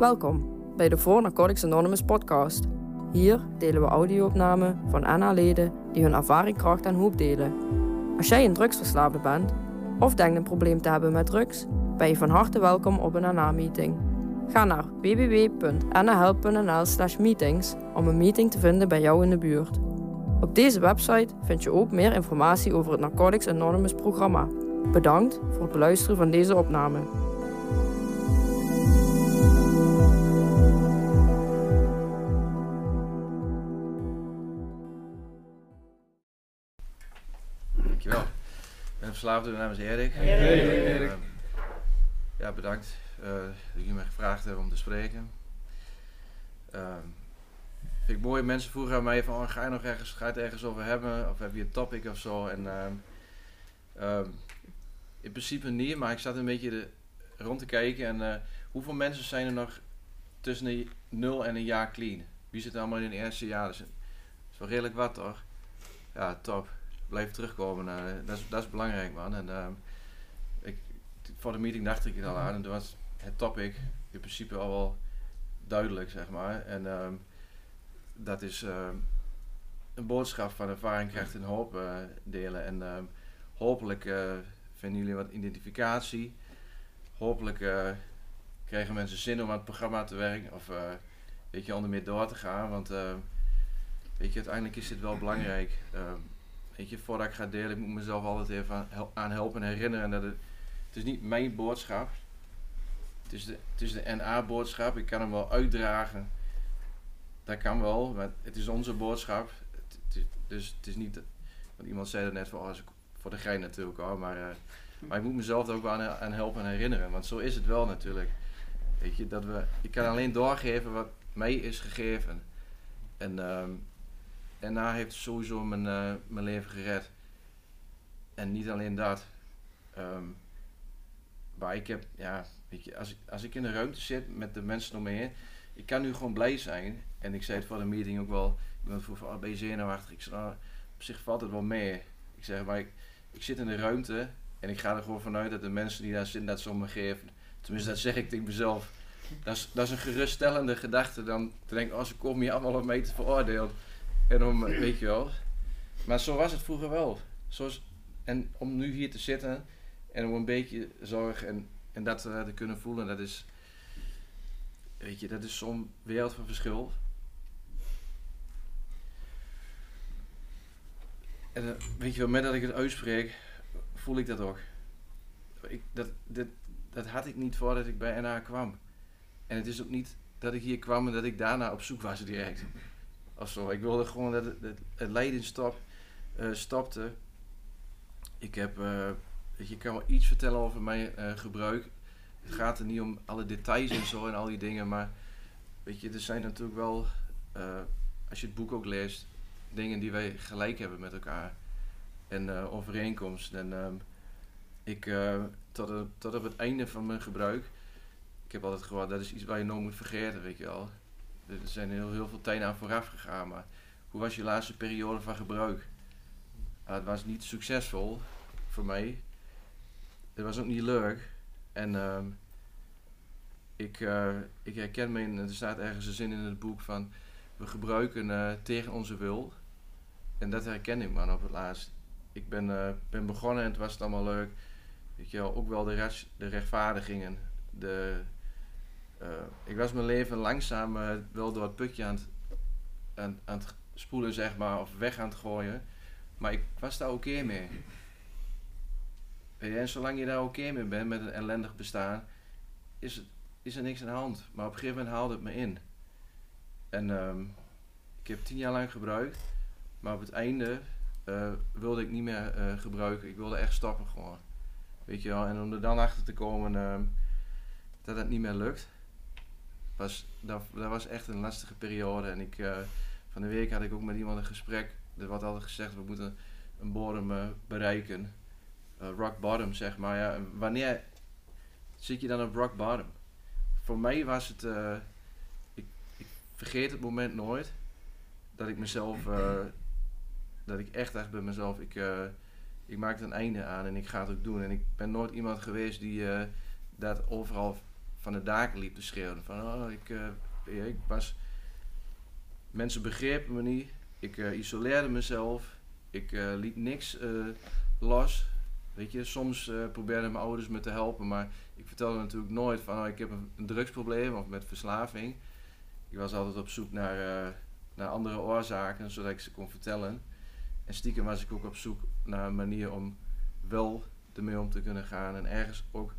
Welkom bij de For Narcotics Anonymous podcast. Hier delen we audio-opnamen van NA-leden die hun ervaring, kracht en hoop delen. Als jij een drugsverslaafde bent of denkt een probleem te hebben met drugs, ben je van harte welkom op een NA-meeting. Ga naar www.nahelp.nl slash meetings om een meeting te vinden bij jou in de buurt. Op deze website vind je ook meer informatie over het Narcotics Anonymous programma. Bedankt voor het beluisteren van deze opname. Verslaafde, mijn naam is Erik. Erik. Eh, ja, bedankt eh, dat jullie me gevraagd hebben om te spreken. Uh, vind ik mooi, mensen vroegen aan mij van, oh, ga je nog ergens, ga je het ergens over hebben? Of heb je een topic of zo? En ehm, ehm, in principe niet, maar ik zat een beetje de, rond te kijken en eh, hoeveel mensen zijn er nog tussen een 0 en een jaar clean? Wie zit er allemaal in het eerste jaar? Dat is wel redelijk wat toch? Ja, top blijf terugkomen. Uh, dat, is, dat is belangrijk, man. En, uh, ik, voor de meeting dacht ik het al aan en toen was het topic in principe al wel duidelijk, zeg maar. En uh, dat is ehm, een boodschap van ervaring, krijgt en hoop eh, delen. En ehm, hopelijk eh, vinden jullie wat identificatie. Hopelijk krijgen mensen zin om aan het programma te werken of weet je, onder meer door te gaan. Want weet je, uiteindelijk is dit wel belangrijk voordat ik ga delen, ik moet mezelf altijd even aan helpen en herinneren dat het, is niet mijn boodschap. Het is de, het is de NA-boodschap. Ik kan hem wel uitdragen. Dat kan wel, maar het is onze boodschap. Het, dus het is niet, want iemand zei dat net voor, oh, voor de gein natuurlijk hoor, maar, uh, maar ik moet mezelf er ook aan, helpen en herinneren. Want zo is het wel natuurlijk. Weet je, dat we, ik kan alleen doorgeven wat mij is gegeven. En um, en daar heeft sowieso mijn, uh, mijn leven gered. En niet alleen dat. Um, maar ik heb, ja, weet je, als ik, als ik in de ruimte zit met de mensen om me heen, ik kan nu gewoon blij zijn. En ik zei het voor de meeting ook wel, iemand vroeg van, oh, ben je zenuwachtig? Ik zei, nou, op zich valt het wel mee. Ik zeg, maar ik, ik zit in de ruimte en ik ga er gewoon vanuit dat de mensen die daar zitten dat ze om me geven. Tenminste, dat zeg ik tegen mezelf. Dat is, dat is een geruststellende gedachte dan te denken, oh, ze komen hier allemaal op mee te veroordelen. En om, weet je wel. Maar zo was het vroeger wel. Zoals, en om nu hier te zitten en om een beetje zorg en, en dat te kunnen voelen, dat is, weet je, dat is zo'n wereld van verschil. En uh, weet je wel, met dat ik het uitspreek, voel ik dat ook. Ik, dat, dat, dat had ik niet voordat ik bij NA kwam. En het is ook niet dat ik hier kwam en dat ik daarna op zoek was direct zo. Ik wilde gewoon dat het, het, uh, stopte. Ik heb, uh, je kan wel iets vertellen over mijn uh, gebruik. Het gaat er niet om alle details en zo en al die dingen, maar weet je, er zijn natuurlijk wel, als je het boek ook leest, dingen die wij gelijk hebben met elkaar. En overeenkomsten. En um, ik, tot, tot op het einde van mijn gebruik, ik heb altijd gehoord, dat is iets waar je nooit moet vergeten, weet je wel er zijn heel, heel veel tijden aan vooraf gegaan, maar hoe was je laatste periode van gebruik? het was niet succesvol voor mij. Het was ook niet leuk. En uh, ik, uh, ik herken me in, er staat ergens een zin in het boek van we gebruiken uh, tegen onze wil. En dat herken ik man op het laatst. Ik ben, uh, ben begonnen en het was allemaal leuk. Weet je wel, ook wel de, de rechtvaardigingen, de, uh, ik was mijn leven langzaam wel door het putje aan het, aan, het spoelen, zeg maar, of weg aan het gooien. Maar ik was daar oké okay mee. En zolang je daar oké mee bent met een ellendig bestaan, is, is er niks aan de hand. Maar op een gegeven moment haalde het me in. En um, ik heb tien jaar lang gebruikt, maar op het einde uh, wilde ik niet meer gebruiken. Ik wilde echt stoppen gewoon. Weet je wel, en om er dan achter te komen um, dat het niet meer lukt was, dat, was echt een lastige periode. En ik, uh, van de week had ik ook met iemand een gesprek. Er wordt altijd gezegd, we moeten een bodem uh, bereiken. Uh, rock bottom, zeg maar. Ja, wanneer zit je dan op rock bottom? Voor mij was het, ik, ik, vergeet het moment nooit dat ik mezelf, dat ik echt echt bij mezelf, ik, ik maakte een einde aan en ik ga het ook doen. En ik ben nooit iemand geweest die dat overal van de daken liep te schreeuwen. Van, oh, ik, uh, ik was... Mensen begrepen me niet. Ik uh, isoleerde mezelf. Ik uh, liet niks los. Weet je, soms probeerden mijn ouders me te helpen, maar ik vertelde natuurlijk nooit van, oh, ik heb een, een, drugsprobleem of met verslaving. Ik was altijd op zoek naar, naar andere oorzaken, zodat ik ze kon vertellen. En stiekem was ik ook op zoek naar een manier om wel ermee om te kunnen gaan en ergens ook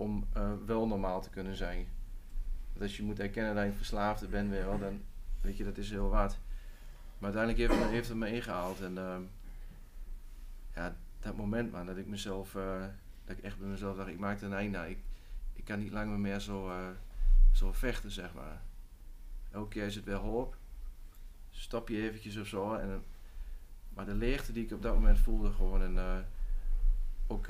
om uh, wel normaal te kunnen zijn. Dat als je moet erkennen dat je verslaafde bent, wel, dan weet je, dat is heel wat. Maar uiteindelijk heeft, heeft het me ingehaald. En uh, ja, dat moment man, dat ik mezelf, uh, dat ik echt bij mezelf dacht, ik maakte een einde. Ik, ik kan niet langer meer zo, uh, zo vechten, zeg maar. Elke keer is het weer hoop. Stap je eventjes of zo. En, maar de leegte die ik op dat moment voelde gewoon. En ook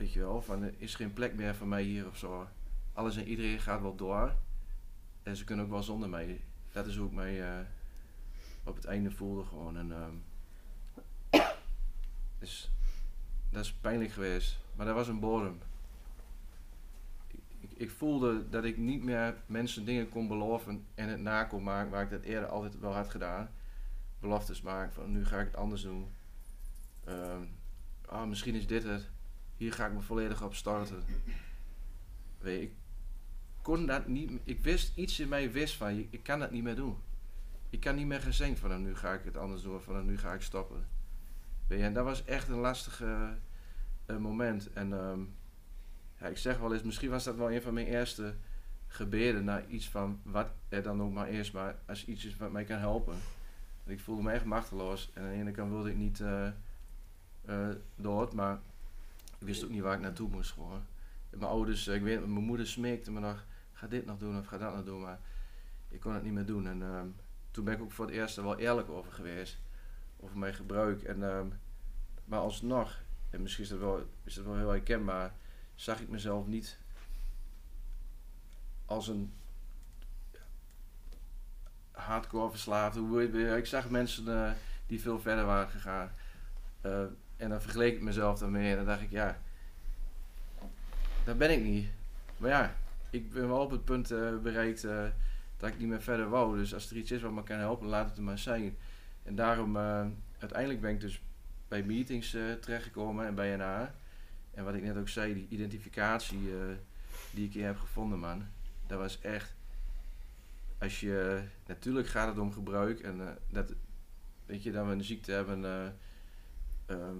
Weet je wel, van er is geen plek meer voor mij hier of zo. Alles en iedereen gaat wel door. En ze kunnen ook wel zonder mij. Dat is hoe ik mij uh, op het einde voelde gewoon. En, um, dat is pijnlijk geweest. Maar dat was een bodem. Ik, ik, voelde dat ik niet meer mensen dingen kon beloven en het na kon maken waar ik dat eerder altijd wel had gedaan. Beloftes maken van nu ga ik het anders doen. Um, oh, misschien is dit het hier ga ik me volledig op starten. Weet ik kon dat niet, ik wist, iets in mij wist van, ik kan dat niet meer doen. Ik kan niet meer gezegd van, nou, nu ga ik het anders doen, van, nou, nu ga ik stoppen. Weet je, en dat was echt een lastig uh, moment. En um, ja, ik zeg wel eens, misschien was dat wel een van mijn eerste gebeden naar iets van wat er dan ook maar is, maar als iets is wat mij kan helpen. ik voelde me echt machteloos. En aan de ene kant wilde ik niet uh, dood, maar ik wist ook niet waar ik naartoe moest gewoon. Mijn ouders, ik weet, mijn moeder smeekte me nog, ga dit nog doen of ga dat nog doen, maar ik kon het niet meer doen. En ehm, toen ben ik ook voor het eerst er wel eerlijk over geweest, over mijn gebruik. En, um, maar alsnog, en misschien is dat, wel, is wel heel herkenbaar, zag ik mezelf niet als een hardcore verslaafde. Ik zag mensen uh, die veel verder waren gegaan. Uh, en dan vergeleek ik mezelf daarmee en dan dacht ik, ja, dat ben ik niet. Maar ja, ik ben wel op het punt uh, bereikt uh, dat ik niet meer verder wou. Dus als er iets is wat me kan helpen, laat het er maar zijn. En daarom, uh, uiteindelijk ben ik dus bij meetings terechtgekomen en bij NA. En wat ik net ook zei, die identificatie die ik hier heb gevonden, man. Dat was echt, als je, natuurlijk gaat het om gebruik en dat, weet je, dat we een ziekte hebben Ehm,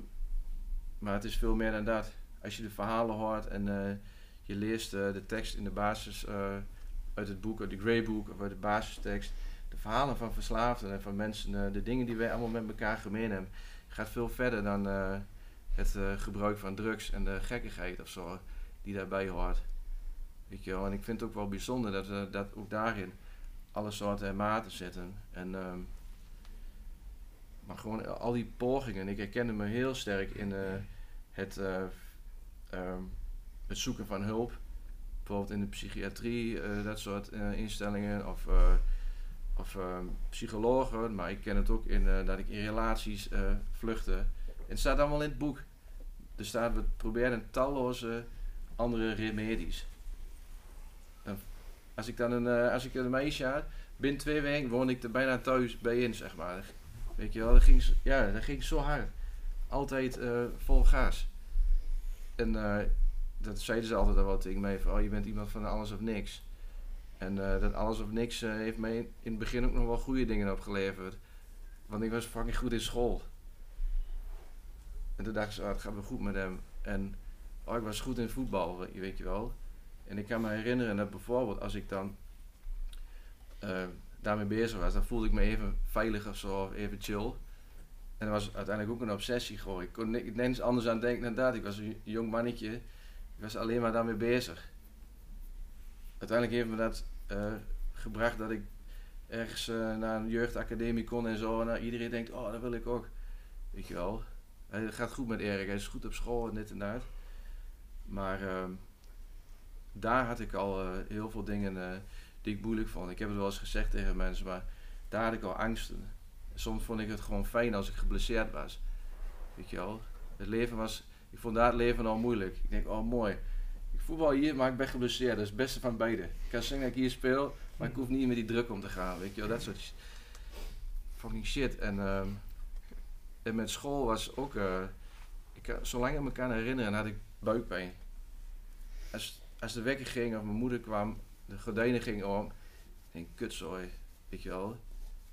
maar het is veel meer dan dat. Als je de verhalen hoort en uh, je leest uh, de tekst in de basis uh, uit het boek, uit de Greybook of uit de basistekst, de verhalen van verslaafden en van mensen, de dingen die wij allemaal met elkaar gemeen hebben, gaat veel verder dan het gebruik van drugs en de gekkigheid of zo die daarbij hoort. Weet je wel? En ik vind het ook wel bijzonder dat, dat ook daarin alle soorten en maten zitten. En um, maar gewoon al die pogingen. Ik herkende me heel sterk in uh, het, uh, um, het zoeken van hulp. Bijvoorbeeld in de psychiatrie, uh, dat soort instellingen. Of, of ehm, psychologen. Maar ik ken het ook in dat ik in relaties vluchtte. En het staat allemaal in het boek. Er staat, we proberen talloze andere remedies. als ik dan een, als ik een meisje had, binnen twee weken woon ik er bijna thuis bij in, zeg maar. Weet je wel, dat ging, ja, dat ging zo hard. Altijd uh, vol gas. En uh, dat zeiden ze altijd al wat tegen mij van, oh je bent iemand van alles of niks. En uh, dat alles of niks heeft mij in, het begin ook nog wel goede dingen opgeleverd. Want ik was fucking goed in school. En toen dacht ze, oh, het gaat wel goed met hem. En oh, ik was goed in voetbal, weet je wel. En ik kan me herinneren dat bijvoorbeeld als ik dan daarmee bezig was, dan voelde ik me even veilig of zo, even chill. En dat was uiteindelijk ook een obsessie gewoon. Ik kon niks anders aan denken dat. Ik was een jong mannetje. Ik was alleen maar daarmee bezig. Uiteindelijk heeft me dat uh, gebracht dat ik ergens uh, naar een jeugdacademie kon en zo. En iedereen denkt, oh, dat wil ik ook. Weet je wel. Het gaat goed met Erik. Hij is goed op school en dit en dat. Maar uh, daar had ik al uh, heel veel dingen die ik moeilijk vond. Ik heb het wel eens gezegd tegen mensen, maar daar had ik al angsten. Soms vond ik het gewoon fijn als ik geblesseerd was. Weet je wel. Het leven was, ik vond daar het leven al moeilijk. Ik denk, oh mooi. Ik voetbal hier, maar ik ben geblesseerd. Dat is het beste van beide. Ik kan zeggen dat ik hier speel, maar ik hoef niet met die druk om te gaan. Weet je wel, dat soort fucking shit. En, ehm, en met school was ook, uh, ik, zolang ik me kan herinneren, had ik buikpijn. Als, als de wekker ging of mijn moeder kwam, de gordijnen gingen om, ik denk kutzooi, weet je wel.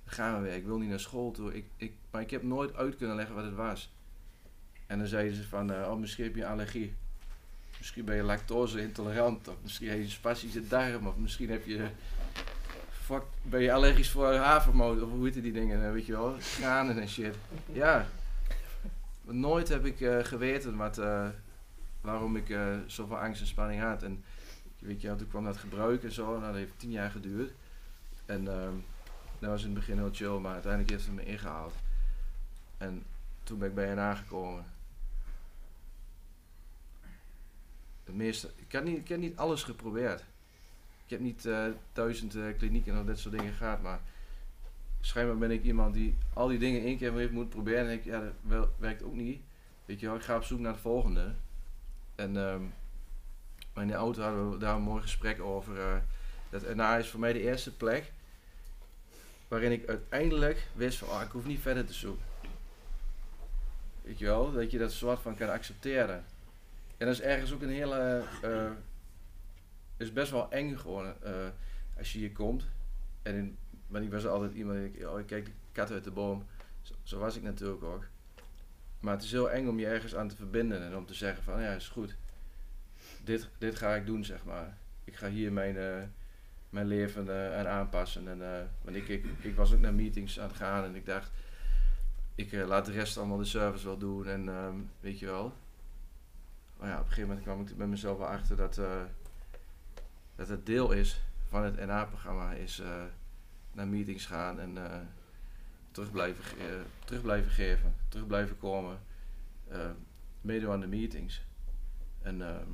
Dan gaan we weer, ik wil niet naar school toe. Ik, ik, maar ik heb nooit uit kunnen leggen wat het was. En dan zeiden ze van, uh, oh misschien heb je allergie. Misschien ben je lactose intolerant, of misschien heb je spastische darm, of misschien heb je fuck, ben je allergisch voor havermout, of hoe heet die dingen, weet je wel, granen en shit. Ja, nooit heb ik uh, geweten wat, waarom ik zoveel angst en spanning had. En weet je, toen kwam dat gebruik en zo, nou, dat heeft tien jaar geduurd. En uh, dat was in het begin heel chill, maar uiteindelijk heeft het me ingehaald. En toen ben ik bij hen aangekomen. De meeste, ik, heb niet, ik heb niet alles geprobeerd. Ik heb niet uh, duizend uh, klinieken en dat soort dingen gehad, maar schijnbaar ben ik iemand die al die dingen één keer moet proberen en ik, ja, dat werkt ook niet. Weet je ik ga op zoek naar het volgende. En um, in de auto hadden we daar een mooi gesprek over. Uh, dat NA is voor mij de eerste plek waarin ik uiteindelijk wist van, oh, ik hoef niet verder te zoeken. Weet je wel, dat je dat soort van kan accepteren. En dat is ergens ook een hele. Uh, is best wel eng gewoon uh, als je hier komt. En in, maar ik was altijd iemand die. Oh, ik kijk de kat uit de boom. Zo, zo, was ik natuurlijk ook. Maar het is heel eng om je ergens aan te verbinden en om te zeggen: van ja, is goed. Dit, dit ga ik doen, zeg maar. Ik ga hier mijn, uh, mijn leven uh, aan aanpassen. En, want ik, ik, was ook naar meetings aan het gaan en ik dacht: ik laat de rest allemaal de service wel doen. En um, weet je wel maar ja, op een gegeven moment kwam ik met mezelf wel achter dat, uh, dat het deel is van het NA-programma is uh, naar meetings gaan en uh, terug, blijven terug blijven geven, terug blijven komen, meedoen aan de meetings. En ehm,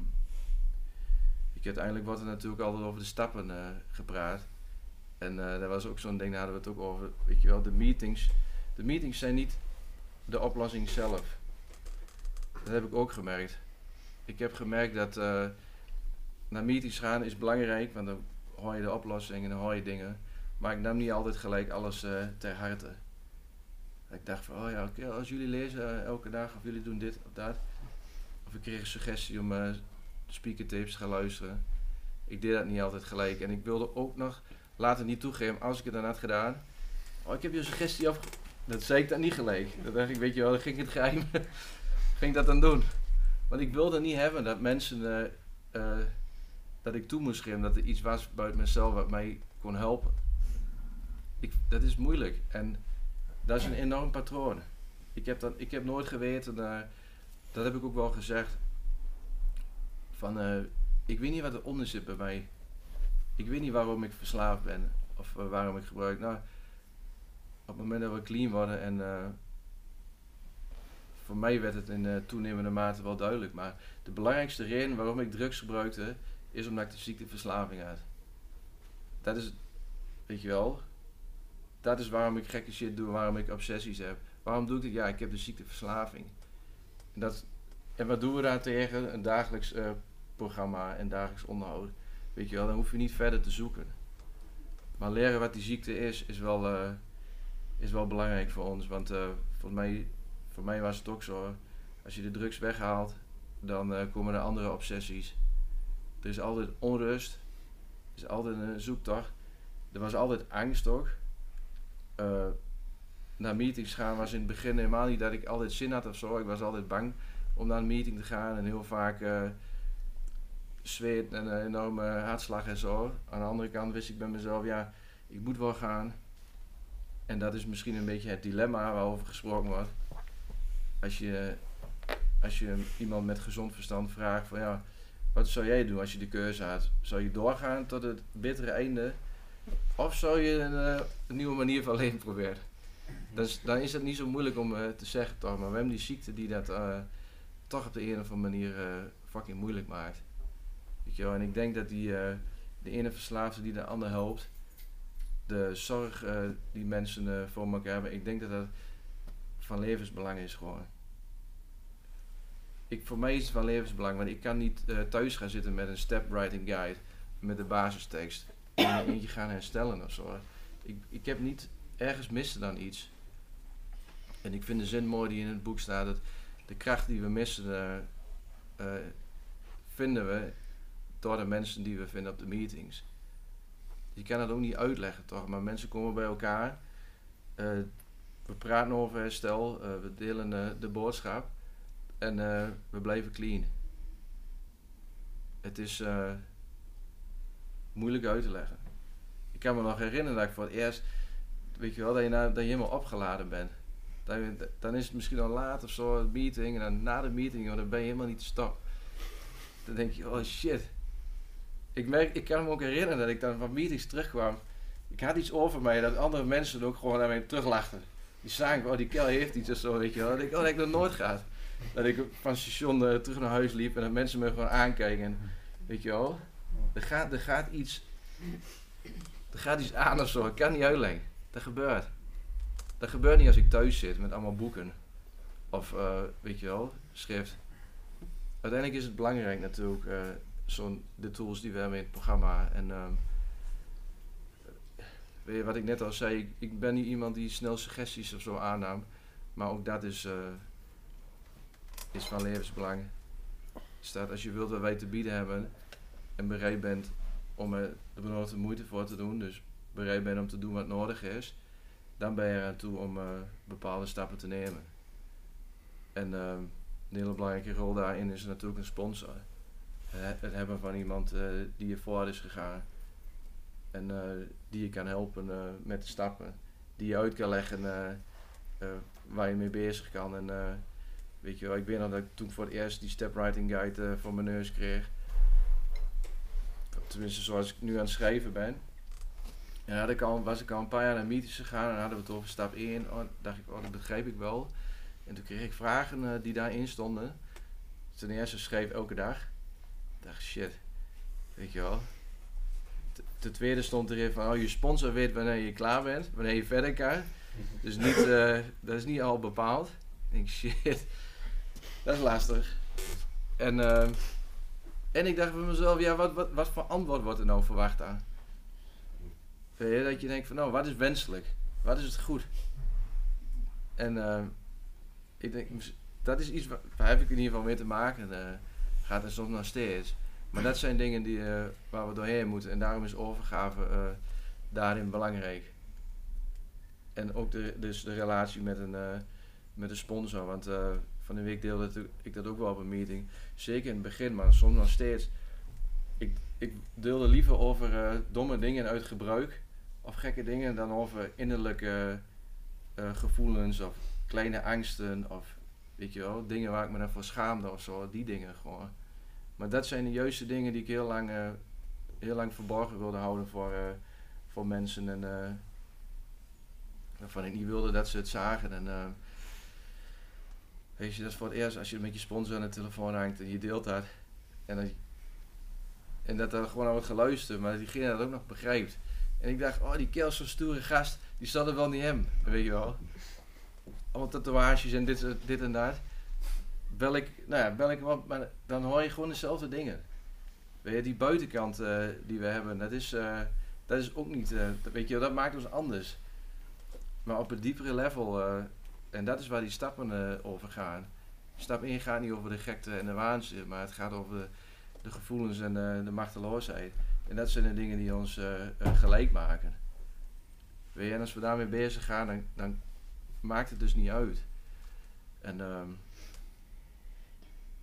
uiteindelijk wordt er natuurlijk altijd over de stappen gepraat. En daar was ook zo'n ding, daar hadden we het ook over, weet je wel, de meetings. De meetings zijn niet de oplossing zelf. Dat heb ik ook gemerkt ik heb gemerkt dat uh, naar meetings gaan is belangrijk, want dan hoor je de oplossingen en dan hoor je dingen. Maar ik nam niet altijd gelijk alles ter harte. Ik dacht van, oh ja, okay, als jullie lezen elke dag of jullie doen dit of dat. Of ik kreeg een suggestie om speakertapes te gaan luisteren. Ik deed dat niet altijd gelijk. En ik wilde ook nog later niet toegeven, als ik het dan had gedaan. Oh, ik heb je suggestie af. Dat zei ik dan niet gelijk. Dan dacht ik, weet je wel, dan ging ik het geheim. ging ik dat dan doen. Want ik wilde niet hebben dat mensen, uh, uh, dat ik toe moest geven dat er iets was buiten mezelf wat mij kon helpen. Ik, dat is moeilijk en dat is een enorm patroon. Ik heb, dat, ik heb nooit geweten, uh, dat heb ik ook wel gezegd, van ik weet niet wat eronder zit bij mij. Ik weet niet waarom ik verslaafd ben of waarom ik gebruik. Nou, op het moment dat we clean worden en voor mij werd het in uh, toenemende mate wel duidelijk. Maar de belangrijkste reden waarom ik drugs gebruikte, is omdat ik de ziekteverslaving had. Dat is, weet je wel, dat is waarom ik gekke shit doe, waarom ik obsessies heb. Waarom doe ik dit? Ja, ik heb de ziekteverslaving. En, dat, en wat doen we daar tegen? Een dagelijks uh, programma en dagelijks onderhoud. Weet je wel, dan hoef je niet verder te zoeken. Maar leren wat die ziekte is, is wel, uh, is wel belangrijk voor ons. Want volgens mij voor mij was het ook zo. Als je de drugs weghaalt, dan uh, komen er andere obsessies. Er is altijd onrust. Er is altijd een zoektocht. Er was altijd angst ook. Uh, naar meetings gaan was in het begin helemaal niet dat ik altijd zin had of zo. Ik was altijd bang om naar een meeting te gaan en heel vaak uh, zweet en een enorme hartslag en zo. Aan de andere kant wist ik bij mezelf, ja, ik moet wel gaan. En dat is misschien een beetje het dilemma waarover gesproken wordt als je, als je iemand met gezond verstand vraagt van ja, wat zou jij doen als je de keuze had? Zou je doorgaan tot het bittere einde? Of zou je een, uh, nieuwe manier van leven proberen? Dan is het niet zo moeilijk om uh, te zeggen toch, maar we hebben die ziekte die dat toch op de een of andere manier fucking moeilijk maakt. Weet je wel? En ik denk dat die, de ene verslaafde die de ander helpt, de zorg die mensen voor elkaar hebben, ik denk dat dat van levensbelang is gewoon. ik, voor mij is het van levensbelang, want ik kan niet eh, thuis gaan zitten met een step writing guide met de basistekst en eentje gaan herstellen of zo. Ik, ik heb niet ergens missen dan iets. En ik vind de zin mooi die in het boek staat, dat de kracht die we missen, uh, uh, vinden we door de mensen die we vinden op de meetings. Je kan dat ook niet uitleggen toch, maar mensen komen bij elkaar. Uh, we praten over herstel, we delen de boodschap en we blijven clean. Het is moeilijk uit te leggen. Ik kan me nog herinneren dat ik voor het eerst, weet je wel, dat je, dat je helemaal opgeladen bent. Dan, dan is het misschien al laat of zo, een meeting. En dan na de meeting, dan ben je helemaal niet te stop. Dan denk je, oh shit. Ik, merk, ik kan me ook herinneren dat ik dan van meetings terugkwam. Ik had iets over mij dat andere mensen ook gewoon naar mij teruglachten. Die zagen, oh die kel heeft iets of zo, weet je wel. Dat ik, oh dat ik nooit gaat. Dat ik van station uh, terug naar huis liep en dat mensen me gewoon aankijken. Weet je wel. Er gaat, er gaat iets. Er gaat iets aan of zo. Ik kan niet uitleggen. Dat gebeurt. Dat gebeurt niet als ik thuis zit met allemaal boeken. Of, uh, weet je wel, schrift. Uiteindelijk is het belangrijk natuurlijk, uh, zo'n, de tools die we hebben in het programma. En um, weet je, wat ik net al zei, ik, ik, ben niet iemand die snel suggesties of zo aannam. Maar ook dat is, uh, is van levensbelang. Staat, als je wilt wat wij te bieden hebben en bereid bent om er de benodigde moeite voor te doen, dus bereid bent om te doen wat nodig is, dan ben je eraan toe om uh, bepaalde stappen te nemen. En uh, een hele belangrijke rol daarin is natuurlijk een sponsor. Het hebben van iemand uh, die je voor is gegaan en die je kan helpen met de stappen, die je uit kan leggen waar je mee bezig kan. En weet je wel, ik weet nog dat ik toen voor het eerst die step writing guide voor mijn neus kreeg. Tenminste, zoals ik nu aan het schrijven ben en had ik al, was ik al een paar jaar naar meetings gegaan en hadden we het over stap 1. Oh, dacht ik, oh, dat begreep ik wel. En toen kreeg ik vragen uh, die daarin stonden. Ten eerste schreef elke dag. Ik dacht, shit, weet je wel. Ten tweede stond erin van, oh, je sponsor weet wanneer je klaar bent, wanneer je verder kan. Dus niet, uh, dat is niet al bepaald. Ik denk, shit, dat is lastig. En, uh, en ik dacht bij mezelf, ja, wat, wat, wat voor antwoord wordt er nou verwacht aan? Dat je denkt van, nou, wat is wenselijk? Wat is het goed? En uh, ik denk, dat is iets waar, heb ik in ieder geval mee te maken. Uh, gaat er soms nog steeds. Maar dat zijn dingen die, uh, waar we doorheen moeten. En daarom is overgave daarin belangrijk. En ook de, dus de relatie met een, met een sponsor. Want van de week deelde ik dat ook wel op een meeting. Zeker in het begin, maar soms nog steeds. Ik, ik deelde liever over domme dingen uit gebruik of gekke dingen dan over innerlijke uh, gevoelens of kleine angsten of weet je wel, dingen waar ik me dan voor schaamde of zo, die dingen gewoon. Maar dat zijn de juiste dingen die ik heel lang, heel lang verborgen wilde houden voor, voor mensen en waarvan ik niet wilde dat ze het zagen. En, weet je, dat is voor het eerst als je met je sponsor aan de telefoon hangt en je deelt dat. En, en dat er gewoon aan wordt geluisterd, maar diegene dat ook nog begrijpt. En ik dacht, oh die kerel zo'n stoere gast, die zal er wel niet hem, weet je wel. Allemaal tatoeages en dit, dit en dat. Bel ik, nou ja, bel ik maar dan hoor je gewoon dezelfde dingen. Weet je, die buitenkant uh, die we hebben, dat is, uh, dat is ook niet, uh, weet je, dat maakt ons anders. Maar op een diepere level, en dat is waar die stappen over gaan. Stap 1 gaat niet over de gekte en de waanzin, maar het gaat over de, de gevoelens en de machteloosheid. En dat zijn de dingen die ons uh, gelijk maken. Weet je, en als we daarmee bezig gaan, dan, dan maakt het dus niet uit. En, um,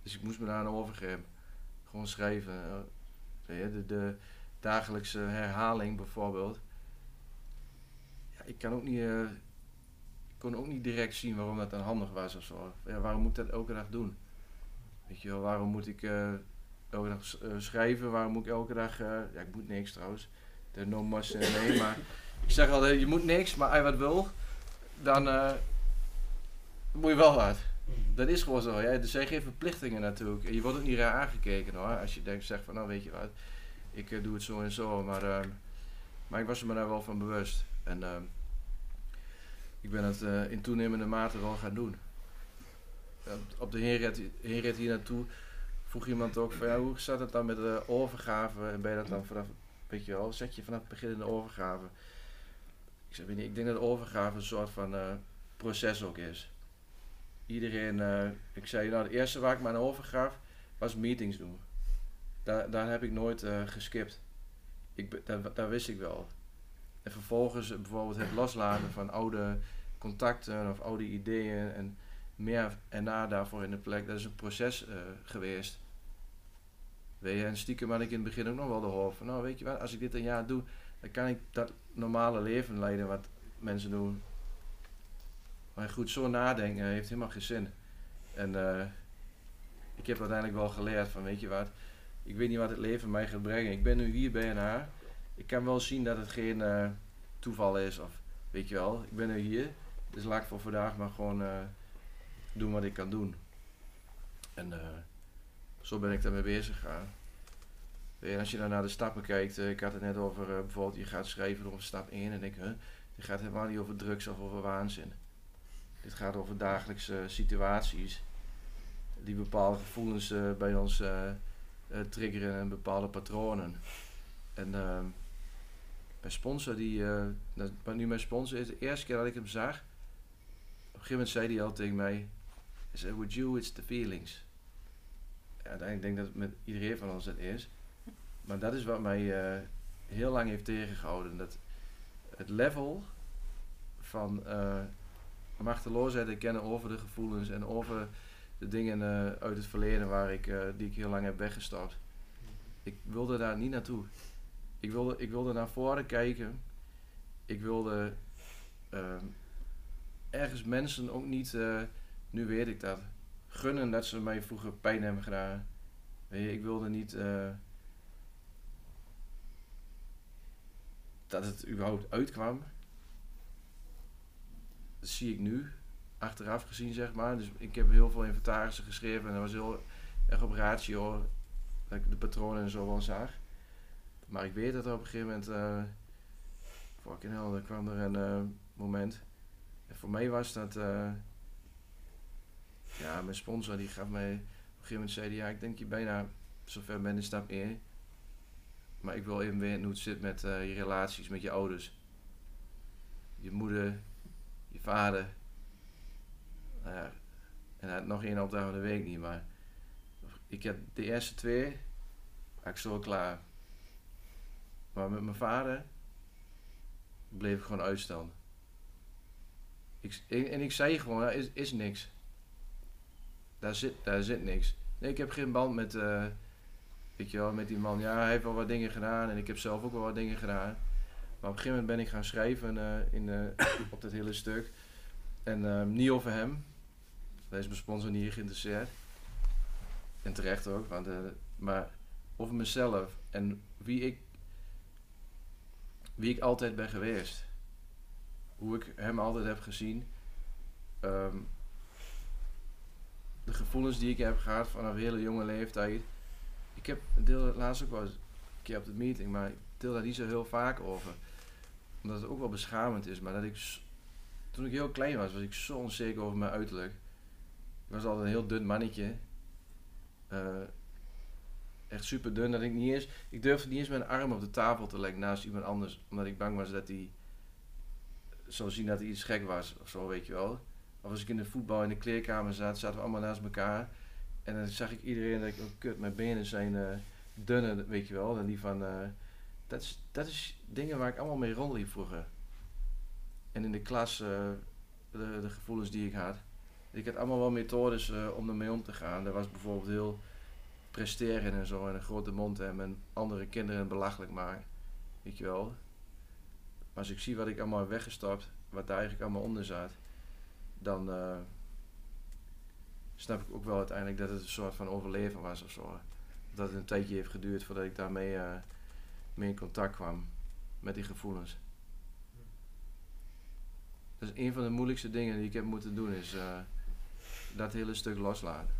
dus ik moest me daar aan overgeven. Gewoon schrijven. Uh, je, de, de, dagelijkse herhaling bijvoorbeeld. Ja, ik kan ook niet, kon ook niet direct zien waarom dat dan handig was of zo. Ja, waarom moet ik dat elke dag doen? Weet je wel, waarom moet ik elke dag uh, schrijven. Waarom moet ik elke dag... Uh, ja, ik moet niks trouwens. De no must nee, maar ik zeg altijd, je moet niks, maar als je wat wil, dan uh, moet je wel wat. Dat is gewoon zo. Ja. Er zijn geen verplichtingen natuurlijk. En je wordt ook niet raar aangekeken hoor. Als je denkt, zegt van nou weet je wat, ik doe het zo en zo. Maar, uh, maar ik was er me daar wel van bewust. En uh, ik ben het in toenemende mate wel gaan doen. op de heenrit, heenrit hier naartoe vroeg iemand ook van ja, hoe zat het dan met de overgave en ben je dat dan vanaf, weet je wel, zet je vanaf het begin in de overgave. Ik zeg, weet niet, ik denk dat de overgave een soort van uh, proces ook is. Iedereen, uh, ik zei, nou het eerste waar ik me aan overgaf was meetings doen. Daar, daar heb ik nooit uh, geskipt. Ik, daar wist ik wel. En vervolgens bijvoorbeeld het loslaten van oude contacten of oude ideeën en meer en na daarvoor in de plek. Dat is een proces uh, geweest. Weet je, en stiekem had ik in het begin ook nog wel de hoofd van, nou weet je wat, als ik dit een jaar doe, dan kan ik dat normale leven leiden wat mensen doen. Maar goed, zo nadenken heeft helemaal geen zin. En uh, ik heb uiteindelijk wel geleerd van, weet je wat, ik weet niet wat het leven mij gaat brengen. Ik ben nu hier bij haar. Ik kan wel zien dat het geen uh, toeval is of weet je wel, ik ben nu hier. Dus laat ik voor vandaag maar gewoon doen wat ik kan doen. En zo ben ik daarmee bezig gegaan. En als je dan naar de stappen kijkt, ik had het net over bijvoorbeeld, je gaat schrijven over stap 1 en ik, huh, dit gaat helemaal niet over drugs of over waanzin. Dit gaat over dagelijkse situaties die bepaalde gevoelens bij ons triggeren en bepaalde patronen. En ehm, mijn sponsor, die, wat nu mijn sponsor is, de eerste keer dat ik hem zag, op een gegeven moment zei hij al tegen mij, zei, with you it's the feelings. Uiteindelijk denk ik dat het met iedereen van ons het is. Maar dat is wat mij heel lang heeft tegengehouden. Dat het level van machteloosheid kennen over de gevoelens en over de dingen uh, uit het verleden waar ik, uh, die ik heel lang heb weggestapt. Ik wilde daar niet naartoe. Ik wilde, ik wilde naar voren kijken. Ik wilde uh, ergens mensen ook niet, eh, nu weet ik dat, gunnen dat ze mij vroeger pijn hebben gedaan. Weet je, ik wilde niet dat het überhaupt uitkwam dat zie ik nu, achteraf gezien zeg maar. Dus ik heb heel veel inventarissen geschreven en dat was heel erg op ratio dat ik de patronen en zo wel zag. Maar ik weet dat er op een gegeven moment, uh, fucking hell, er kwam er een uh, moment. En voor mij was dat, ja, mijn sponsor die gaf mij, op een gegeven moment zei ja, ik denk je bijna zover bent in stap 1. Maar ik wil even weten hoe het zit met je relaties met je ouders. Je moeder, je vader. Nou ja, en hij had nog één opdracht van de week niet, maar ik heb de eerste twee, ik zo klaar. Maar met mijn vader bleef ik gewoon uitstellen. Ik, en ik zei gewoon, er is, is niks. Daar zit, daar zit niks. Nee, ik heb geen band met, uh, weet je wel, met die man. Ja, hij heeft wel wat dingen gedaan en ik heb zelf ook wel wat dingen gedaan. Maar op een gegeven moment ben ik gaan schrijven uh, in, uh, op dat hele stuk. En uh, niet over hem. Daar is mijn sponsor niet geïnteresseerd. En terecht ook. Want, maar over mezelf. En wie ik, wie ik altijd ben geweest. Hoe ik hem altijd heb gezien. Um, de gevoelens die ik heb gehad vanaf een hele jonge leeftijd. Ik heb deel laatst ook wel eens een keer op de meeting, maar ik deel daar niet zo heel vaak over omdat het ook wel beschamend is, maar dat ik, toen ik heel klein was, was ik zo onzeker over mijn uiterlijk. Ik was altijd een heel dun mannetje. Uh, echt super dun, dat ik niet eens, ik durfde niet eens mijn arm op de tafel te leggen naast iemand anders, omdat ik bang was dat hij zou zien dat hij iets gek was of zo, weet je wel. Als ik in de voetbal in de kleerkamer zat, zaten we allemaal naast elkaar. En dan zag ik iedereen dat ik, oh kut, mijn benen zijn uh, dunner, weet je wel, dan die van... Uh, dat is, dat is dingen waar ik allemaal mee rondliep vroeger. En in de klas, uh, de, de, gevoelens die ik had. Ik had allemaal wel methodes om ermee om te gaan. Er was bijvoorbeeld heel presteren en zo en een grote mond hebben en andere kinderen belachelijk maken. Weet je wel. Maar als ik zie wat ik allemaal heb weggestapt, wat daar eigenlijk allemaal onder zat, dan uh, snap ik ook wel uiteindelijk dat het een soort van overleven was of zo. Dat het een tijdje heeft geduurd voordat ik daarmee mee in contact kwam met die gevoelens. Dus een van de moeilijkste dingen die ik heb moeten doen is uh, dat hele stuk loslaten.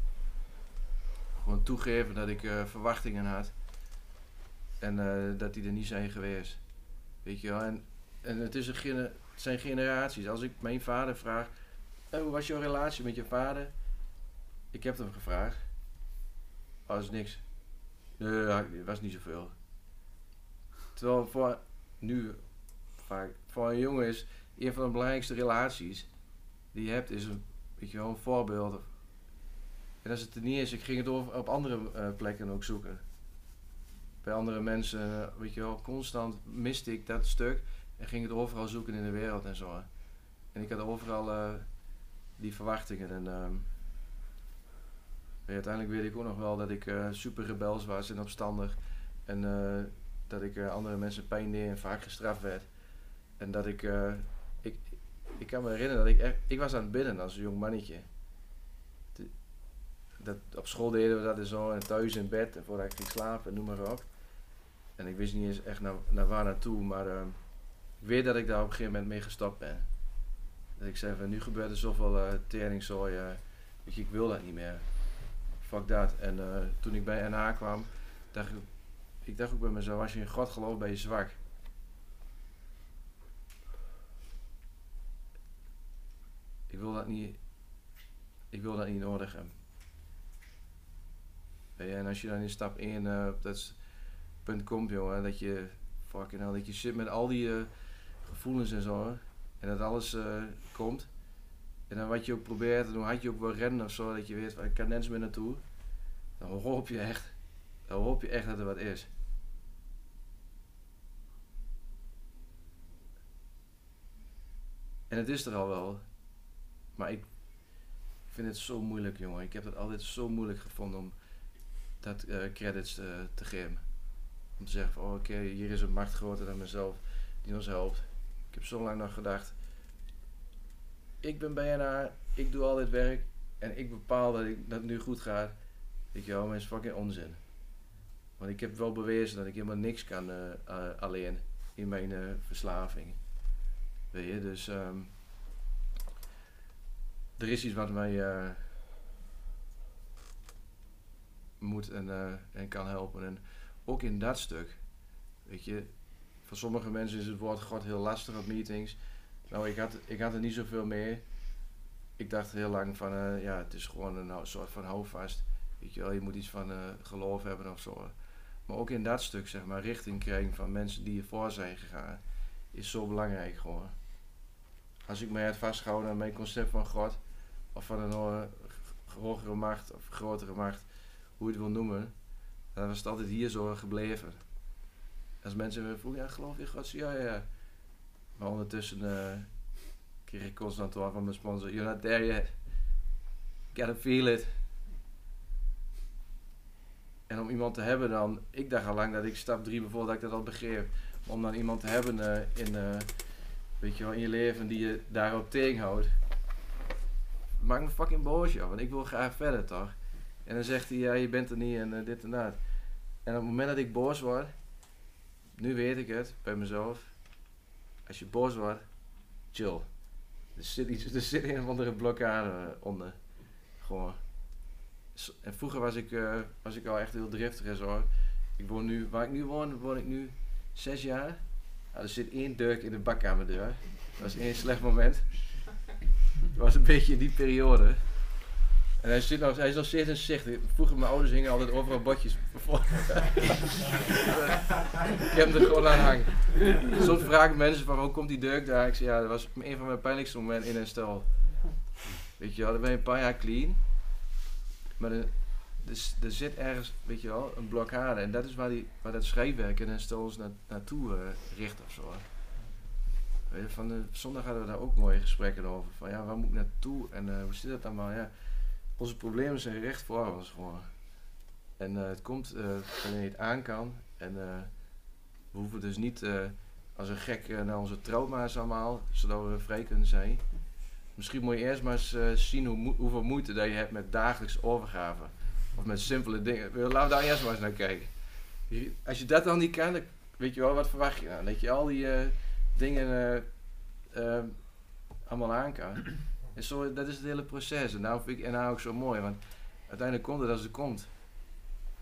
Gewoon toegeven dat ik verwachtingen had en dat die er niet zijn geweest. Weet je wel, en, en het, is een het zijn generaties. Als ik mijn vader vraag, hoe was jouw relatie met je vader? ik heb hem gevraagd. Oh, niks. Nee, het was niet zoveel. Terwijl voor nu vaak voor een jongen is een van de belangrijkste relaties die je hebt is een, weet je wel, een voorbeeld. En als het er niet is, ik ging het over, op andere uh, plekken ook zoeken. Bij andere mensen, uh, weet je wel, constant miste ik dat stuk en ging het overal zoeken in de wereld en zo. En ik had overal die verwachtingen en ehm, uiteindelijk weet ik ook nog wel dat ik super rebels was en opstandig en dat ik andere mensen pijn deed en vaak gestraft werd. En dat ik, ik, ik kan me herinneren dat ik ik was aan het bidden als een jong mannetje. dat, op school deden we dat en zo, en thuis in bed, en voordat ik ging slapen, noem maar op. En ik wist niet eens echt naar, naar waar naartoe, maar uh, ik weet dat ik daar op een gegeven moment mee gestopt ben. Dat ik zei van, nu gebeurt er zoveel uh, zo, uh, weet je, ik wil dat niet meer. Fuck dat. En uh, toen ik bij NH kwam, dacht ik, ik dacht ook bij mezelf, als je in God gelooft, ben je zwak. Ik wil dat niet, ik wil dat niet nodig hebben. En als je dan in stap 1 uh, op dat punt komt, jongen, dat je fucking hell, dat je zit met al die uh, gevoelens en zo, en dat alles uh, komt. En dan wat je ook probeert, en hoe had je ook wel rennen of zo, dat je weet, ik kan nergens meer naartoe. Dan hoop je echt, dan hoop je echt dat er wat is. En het is er al wel. Maar ik vind het zo moeilijk, jongen. Ik heb het altijd zo moeilijk gevonden om dat uh, credits uh, te geven. Om te zeggen van, oh, oké, hier is een macht groter dan mezelf die ons helpt. Ik heb zo lang nog gedacht, ik ben BNA, ik doe al dit werk en ik bepaal dat, ik, dat het nu goed gaat. Je wel, maar is fucking onzin. Want ik heb wel bewezen dat ik helemaal niks kan uh, alleen in mijn verslaving. Weet je, dus... Um, er is iets wat mij moet en, en kan helpen. En ook in dat stuk, weet je, voor sommige mensen is het woord God heel lastig op meetings. Nou, ik had, ik had er niet zoveel mee. Ik dacht heel lang van, uh, ja, het is gewoon een soort van houvast. Weet je wel, je moet iets van geloof hebben of zo. Maar ook in dat stuk, zeg maar, richting krijgen van mensen die ervoor zijn gegaan, is zo belangrijk gewoon. Als ik mij had vastgehouden aan mijn concept van God, of van een hogere macht of grotere macht, hoe je het wil noemen, dan was het altijd hier zo gebleven. Als mensen me vroegen, ja, geloof je God? Ja, ja, ja. Maar ondertussen uh, kreeg ik constant door van mijn sponsor, you're not there yet. Gotta feel it. En om iemand te hebben dan, ik dacht al lang dat ik stap 3 bijvoorbeeld, dat ik dat al begreep. Om dan iemand te hebben uh, in, uh, weet je wel, in je leven die je daarop tegenhoudt maakt me fucking boos, joh. Want ik wil graag verder, toch? En dan zegt hij, ja, je bent er niet en dit en dat. En op het moment dat ik boos word, nu weet ik het bij mezelf. Als je boos wordt, chill. Er zit, iets, er zit een of andere blokkade onder. Gewoon. En vroeger was ik, uh, was ik al echt heel driftig en. Ik woon nu, waar ik nu woon, woon ik nu zes jaar. Er zit één deuk in de bakkamerdeur. Dat is één slecht moment. Het was een beetje in die periode. En hij, zit nog, hij is nog steeds in zicht. Vroeger mijn ouders hingen altijd overal botjes ik heb hem er gewoon aan hangen. Soms vragen mensen van, hoe komt die deuk daar? Ik zeg, ja, dat was een van mijn pijnlijkste momenten in een stel. Weet je wel, dan ben je een paar jaar clean. Maar er, zit ergens, weet je wel, een blokkade. En dat is waar, die, waar dat schrijfwerk een stel ons na, naartoe uh, richt of zo. Van de, zondag hadden we daar ook mooie gesprekken over. Van ja, waar moet ik naartoe en uh, hoe zit dat allemaal? Ja, onze problemen zijn recht voor ons gewoon. En uh, het komt uh, wanneer je het aan kan. En we hoeven dus niet als een gek naar onze trauma's allemaal, zodat we vrij kunnen zijn. Misschien moet je eerst maar eens zien hoe, hoeveel moeite dat je hebt met dagelijks overgave. Of met simpele dingen. Laten we daar eerst maar eens naar kijken. Als je dat dan niet kan, weet je wel, wat verwacht je dan? Dat je al die dingen allemaal aan kan. En zo, dat is het hele proces. En daarom vind ik NA ook zo mooi, want uiteindelijk komt het als het komt.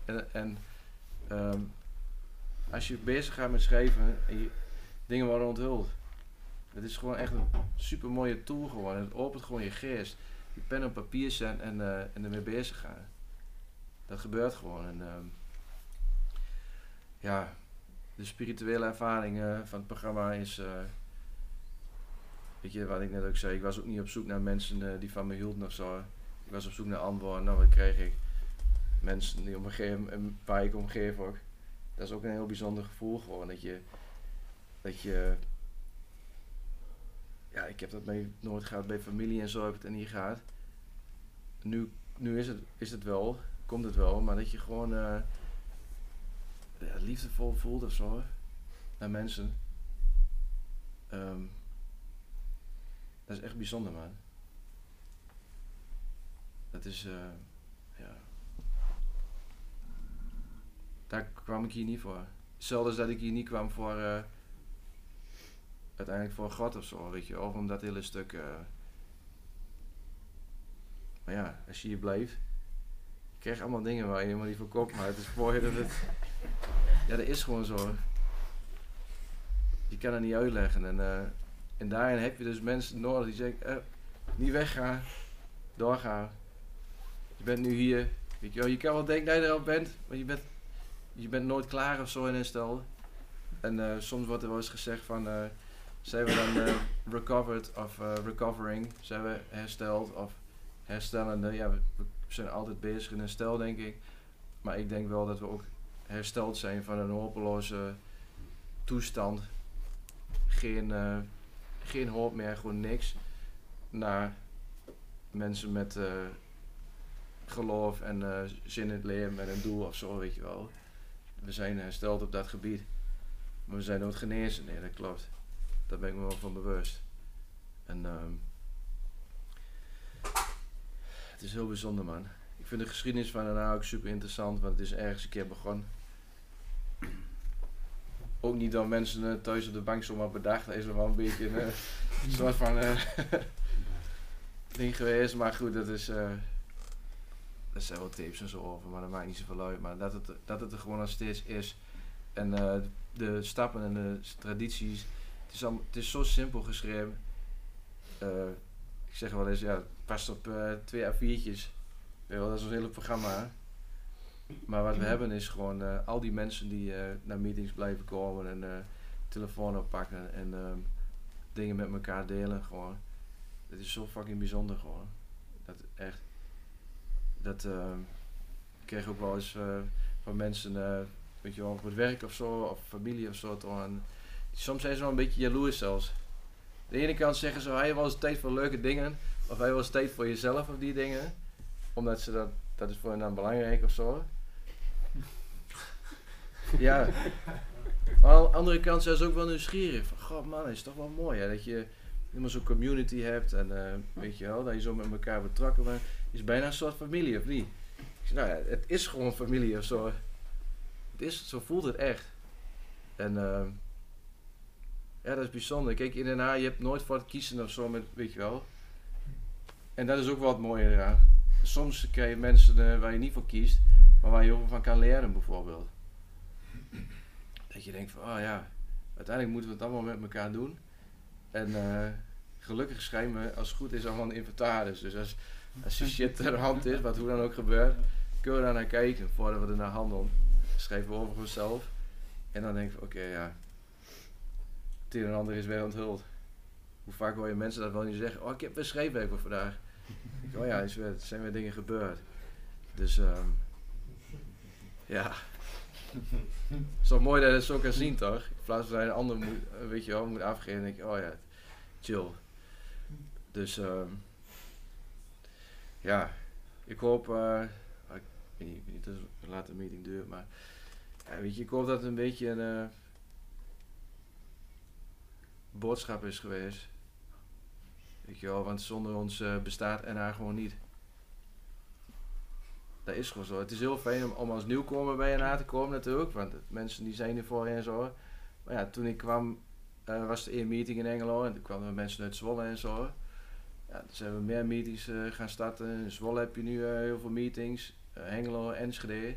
En, en um, als je bezig gaat met schrijven en je, dingen worden onthuld. Het is gewoon echt een super mooie tool gewoon. Het opent gewoon je geest. je pen op papier zetten en, uh, en ermee bezig gaan. Dat gebeurt gewoon. En, ehm, ja, de spirituele ervaring van het programma is. Weet je wat ik net ook zei, ik was ook niet op zoek naar mensen die van me hielden of zo. Ik was op zoek naar antwoorden. Nou, wat kreeg ik? Mensen die omgeven, en waar ik omgeef ook. Dat is ook een heel bijzonder gevoel gewoon. Dat je, dat je ja, ik heb dat mee nooit gehad bij familie en zo heb het niet gehad. Nu, nu is, het, is het wel, komt het wel, maar dat je gewoon ja, liefdevol voelt of zo naar mensen. Um, dat is echt bijzonder, man. Dat is, uh, ja. Daar kwam ik hier niet voor. Hetzelfde als dat ik hier niet kwam voor. Uh, uiteindelijk voor God of zo, weet je, of om dat hele stuk. Uh, maar ja, als je hier blijft, je krijgt allemaal dingen waar je helemaal niet voor koopt, maar het is mooi dat het. Ja, dat is gewoon zo. Je kan het niet uitleggen. En, en daarin heb je dus mensen nodig die zeggen: uh, niet weggaan, doorgaan. Je bent nu hier. Weet je, wel, je kan wel denken dat je er al bent, maar je bent, je bent nooit klaar of zo in een stel. En uh, soms wordt er wel eens gezegd van zijn we dan uh, recovered of recovering? Zijn we hersteld of herstellende? Ja, we, zijn altijd bezig in herstel, denk ik. Maar ik denk wel dat we ook hersteld zijn van een hopeloze toestand. Geen, geen hoop meer, gewoon niks. Naar mensen met geloof en zin in het leven met een doel of zo, weet je wel. We zijn hersteld op dat gebied. Maar we zijn nooit genezen, nee, dat klopt. Daar ben ik me wel van bewust. En um, het is heel bijzonder, man. Ik vind de geschiedenis van daarna ook super interessant, want het is ergens een keer begonnen. Ook niet door mensen uh, thuis op de bank zomaar bedacht. Dat is wel een beetje een uh, soort van uh, ding geweest. Maar goed, dat is. Uh, er zijn wel tapes en zo over, maar dat maakt niet zoveel uit. Maar dat het, dat het er gewoon nog steeds is. En de stappen en de tradities het is, al, het is zo simpel geschreven. Ik zeg wel eens, ja, past op twee A4'tjes. dat is een hele programma. Maar wat we hebben is gewoon uh, al die mensen die naar meetings blijven komen en telefoon oppakken en ehm, dingen met elkaar delen. Gewoon. Het is zo fucking bijzonder gewoon. Dat echt. Dat ehm, ik kreeg ook wel eens van mensen, weet je wel, op het werk of zo, of familie of zo. Toch, soms zijn ze wel een beetje jaloers zelfs. De ene kant zeggen ze, hij was tijd voor leuke dingen. Of hij was tijd voor jezelf of die dingen. Omdat ze dat, dat is voor hen dan belangrijk of zo. ja. Maar aan de andere kant zijn ze ook wel nieuwsgierig. Van, god man, is toch wel mooi hè, dat je helemaal zo'n community hebt. En uh, weet je wel, dat je zo met elkaar betrokken bent. Is bijna een soort familie, of niet? nou ja, het is gewoon familie of zo. Het is, zo voelt het echt. En... Uh, ja, dat is bijzonder. Kijk, in Den Haag, je hebt nooit voor het kiezen of zo, met, weet je wel. En dat is ook wat mooier. Soms krijg je mensen uh, waar je niet voor kiest, maar waar je ook van kan leren bijvoorbeeld. Dat je denkt van, oh ja, uiteindelijk moeten we het allemaal met elkaar doen. En uh, gelukkig schrijven we, als het goed is, allemaal een inventaris. Dus als, als je shit ter hand is, wat hoe dan ook gebeurt, kunnen we daar naar kijken voordat we er naar handelen. Schrijven we over onszelf. En dan denk ik, oké, ja, het een en ander is weer onthuld. Hoe vaak hoor je mensen dat wel niet zeggen? Oh, ik heb een schrijfwerk voor vandaag. oh ja, er zijn weer dingen gebeurd. Dus um, ja. Het is toch mooi dat je het zo kan zien, toch? In plaats van dat een ander moet, eh, weet je wel, moet afgeven. denk ik, oh ja, chill. Dus um, ja, ik hoop, uh, ik weet niet, weet niet hoe laat de meeting duurt, maar ja, weet je, ik hoop dat het een beetje een, uh, boodschap is geweest. Weet je wel, want zonder ons bestaat NA gewoon niet. Dat is gewoon zo. Het is heel fijn om, als nieuwkomer bij NA te komen natuurlijk, want mensen die zijn er voor en zo. Maar ja, toen ik kwam, uh, was er één meeting in Engelo en toen kwamen mensen uit Zwolle en zo. Ja, toen zijn we meer meetings uh, gaan starten. In Zwolle heb je nu heel veel meetings, Hengelo, Enschede.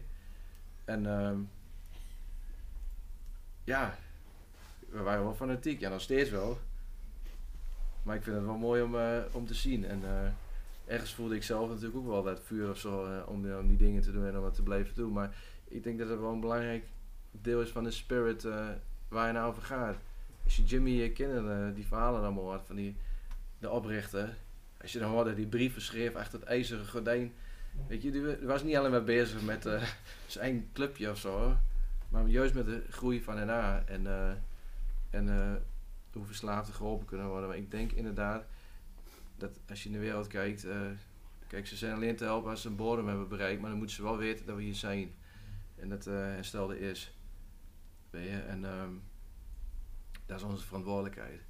En uh, ja, we waren wel fanatiek. Ja, nog steeds wel. Maar ik vind het wel mooi om, om te zien. En ergens voelde ik zelf natuurlijk ook wel dat vuur of zo eh, om, die dingen te doen en om het te blijven doen. Maar ik denk dat het wel een belangrijk deel is van de spirit eh, waar je nou over gaat. Als je Jimmy kinderen die verhalen allemaal hoort van die, de oprichter. Als je dan hoorde die brieven schreef achter het ijzeren gordijn. Weet je, die was niet alleen maar bezig met uh, zijn clubje of zo. Maar juist met de groei van NA. En, uh, en uh, hoe verslaafden geholpen kunnen worden. Maar ik denk inderdaad dat als je in de wereld kijkt. kijk, ze zijn alleen te helpen als ze een bodem hebben bereikt. Maar dan moeten ze wel weten dat we hier zijn. En dat herstelde is. Weet je, en um, dat is onze verantwoordelijkheid.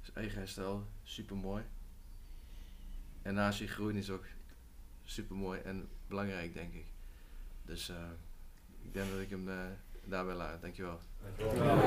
Dus eigen herstel, super mooi. En naast je groei is ook super mooi en belangrijk, denk ik. Dus uh, ik denk dat ik hem uh, daarbij laat. Dankjewel. Dankjewel.